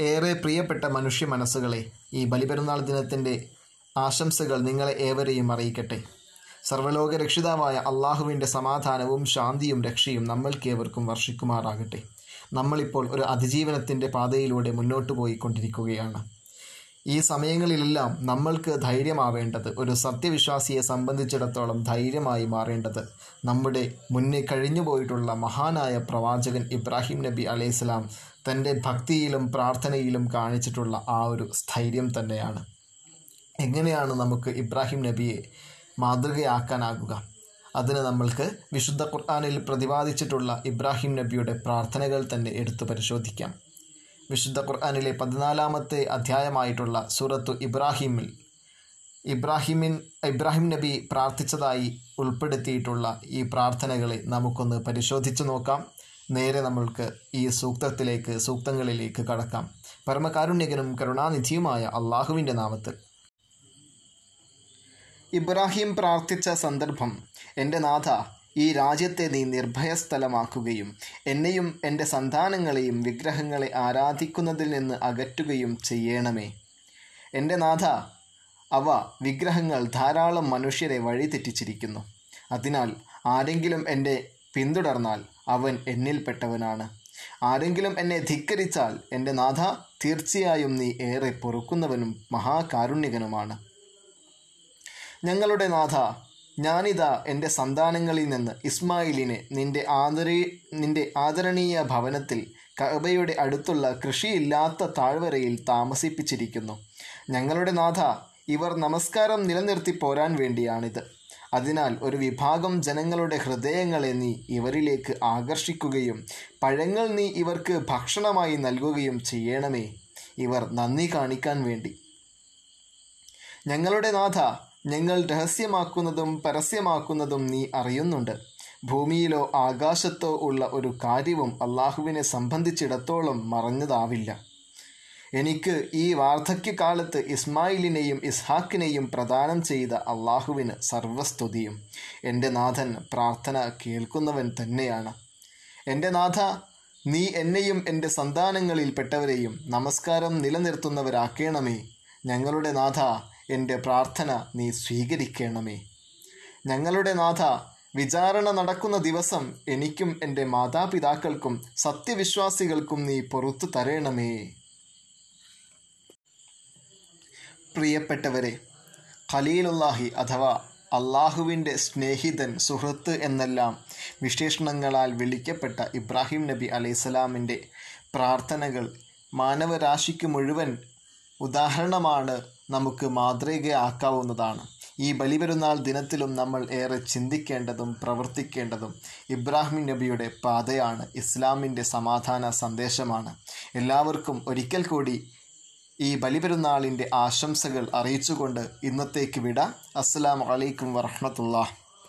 ഏറെ പ്രിയപ്പെട്ട മനുഷ്യ മനസ്സുകളെ ഈ ബലിപെരുന്നാൾ ദിനത്തിന്റെ ആശംസകൾ നിങ്ങളെ ഏവരെയും അറിയിക്കട്ടെ. സർവലോക രക്ഷിതാവായ അള്ളാഹുവിന്റെ സമാധാനവും ശാന്തിയും രക്ഷയും നമ്മൾക്കേവർക്കും വർഷിക്കുമാറാകട്ടെ. നമ്മളിപ്പോൾ ഒരു അതിജീവനത്തിന്റെ പാതയിലൂടെ മുന്നോട്ട് പോയിക്കൊണ്ടിരിക്കുകയാണ്. ഈ സമയങ്ങളിലെല്ലാം നമ്മൾക്ക് ധൈര്യമാവേണ്ടത് ഒരു സത്യവിശ്വാസിയെ സംബന്ധിച്ചിടത്തോളം ധൈര്യമായി മാറേണ്ടത് നമ്മുടെ മുന്നേ കഴിഞ്ഞു പോയിട്ടുള്ള മഹാനായ പ്രവാചകൻ ഇബ്രാഹിം നബി അലൈഹിസ്ലാം തന്റെ ഭക്തിയിലും പ്രാർത്ഥനയിലും കാണിച്ചിട്ടുള്ള ആ ഒരു സ്ഥൈര്യം തന്നെയാണ്. എങ്ങനെയാണ് നമുക്ക് ഇബ്രാഹിം നബിയെ മാതൃകയാക്കാനാകുക? അതിന് നമ്മൾക്ക് വിശുദ്ധ ഖുർആാനിൽ പ്രതിപാദിച്ചിട്ടുള്ള ഇബ്രാഹിം നബിയുടെ പ്രാർത്ഥനകൾ തന്നെ എടുത്തു പരിശോധിക്കാം. വിശുദ്ധ ഖുർആാനിലെ പതിനാലാമത്തെ അധ്യായമായിട്ടുള്ള സൂറത്തു ഇബ്രാഹിമിൽ ഇബ്രാഹിമിൻ ഇബ്രാഹിം നബി പ്രാർത്ഥിച്ചതായി ഉൾപ്പെടുത്തിയിട്ടുള്ള ഈ പ്രാർത്ഥനകളെ നമുക്കൊന്ന് പരിശോധിച്ചു നോക്കാം. നേരെ നമ്മൾക്ക് ഈ സൂക്തത്തിലേക്ക് സൂക്തങ്ങളിലേക്ക് കടക്കാം. പരമകാരുണ്യകനും കരുണാനിധിയുമായ അള്ളാഹുവിന്റെ നാമത്തിൽ. ഇബ്രാഹിം പ്രാർത്ഥിച്ച സന്ദർഭം എന്റെ നാഥ ഈ രാജ്യത്തെ നീ നിർഭയസ്ഥലമാക്കുകയും എന്നെയും എന്റെ സന്താനങ്ങളെയും വിഗ്രഹങ്ങളെ ആരാധിക്കുന്നതിൽ നിന്ന് അകറ്റുകയും ചെയ്യണമേ. എന്റെ നാഥ അവ വിഗ്രഹങ്ങൾ ധാരാളം മനുഷ്യരെ വഴിതെറ്റിച്ചിരിക്കുന്നു. അതിനാൽ ആരെങ്കിലും എന്റെ പിന്തുടർന്നാൽ അവൻ എന്നിൽപ്പെട്ടവനാണ്. ആരെങ്കിലും എന്നെ ധിക്കരിച്ചാൽ എന്റെ നാഥ തീർച്ചയായും നീ ഏറെ പൊറുക്കുന്നവനും മഹാകാരുണ്യകനുമാണ്. ഞങ്ങളുടെ നാഥ ഞാനിതാ എന്റെ സന്താനങ്ങളിൽ നിന്ന് ഇസ്മായിലിനെ നിന്റെ ആദരീ നിന്റെ ആദരണീയ ഭവനത്തിൽ കഅബയുടെ അടുത്തുള്ള കൃഷിയില്ലാത്ത താഴ്വരയിൽ താമസിപ്പിച്ചിരിക്കുന്നു. ഞങ്ങളുടെ നാഥ ഇവർ നമസ്കാരം നിലനിർത്തി പോരാൻ വേണ്ടിയാണിത്. അതിനാൽ ഒരു വിഭാഗം ജനങ്ങളുടെ ഹൃദയങ്ങളെ നീ ഇവരിലേക്ക് ആകർഷിക്കുകയും പഴങ്ങൾ നീ ഇവർക്ക് ഭക്ഷണമായി നൽകുകയും ചെയ്യണമേ. ഇവർ നന്ദി കാണിക്കാൻ വേണ്ടി. ഞങ്ങളുടെ നാഥ ഞങ്ങൾ രഹസ്യമാക്കുന്നതും പരസ്യമാക്കുന്നതും നീ അറിയുന്നുണ്ട്. ഭൂമിയിലോ ആകാശത്തോ ഉള്ള ഒരു കാര്യവും അള്ളാഹുവിനെ സംബന്ധിച്ചിടത്തോളം മറഞ്ഞതാവില്ല. എനിക്ക് ഈ വാർദ്ധക്യകാലത്ത് ഇസ്മായിലിനെയും ഇസ്ഹാക്കിനെയും പ്രദാനം ചെയ്ത അള്ളാഹുവിന് സർവസ്തുതിയും. എന്റെ നാഥൻ പ്രാർത്ഥന കേൾക്കുന്നവൻ തന്നെയാണ്. എന്റെ നാഥ നീ എന്നെയും എന്റെ സന്താനങ്ങളിൽപ്പെട്ടവരെയും നമസ്കാരം നിലനിർത്തുന്നവരാക്കേണമേ. ഞങ്ങളുടെ നാഥ എന്റെ പ്രാർത്ഥന നീ സ്വീകരിക്കണമേ. ഞങ്ങളുടെ നാഥ വിചാരണ നടക്കുന്ന ദിവസം എനിക്കും എന്റെ മാതാപിതാക്കൾക്കും സത്യവിശ്വാസികൾക്കും നീ പുറത്തു തരണമേ. പ്രിയപ്പെട്ടവരെ ഖലീലുല്ലാഹി അഥവാ അള്ളാഹുവിന്റെ സ്നേഹിതൻ സുഹൃത്ത് എന്നെല്ലാം വിശേഷണങ്ങളാൽ വിളിക്കപ്പെട്ട ഇബ്രാഹിം നബി അലൈഹിസ്സലാമിന്റെ പ്രാർത്ഥനകൾ മാനവരാശിക്ക് മുഴുവൻ ഉദാഹരണമാണ് നമുക്ക് മാതൃകയാക്കാവുന്നതാണ്. ഈ ബലിപെരുന്നാൾ ദിനത്തിലും നമ്മൾ ഏറെ ചിന്തിക്കേണ്ടതും പ്രവർത്തിക്കേണ്ടതും ഇബ്രാഹിം നബിയുടെ പാതയാണ് ഇസ്ലാമിന്റെ സമാധാന സന്ദേശമാണ്. എല്ലാവർക്കും ഒരിക്കൽ കൂടി ഈ ബലിപെരുന്നാളിന്റെ ആശംസകൾ അറിയിച്ചുകൊണ്ട് ഇന്നത്തേക്ക് വിട. അസ്സാം വലൈക്കും വറഹ്മത്തുള്ളാഹി.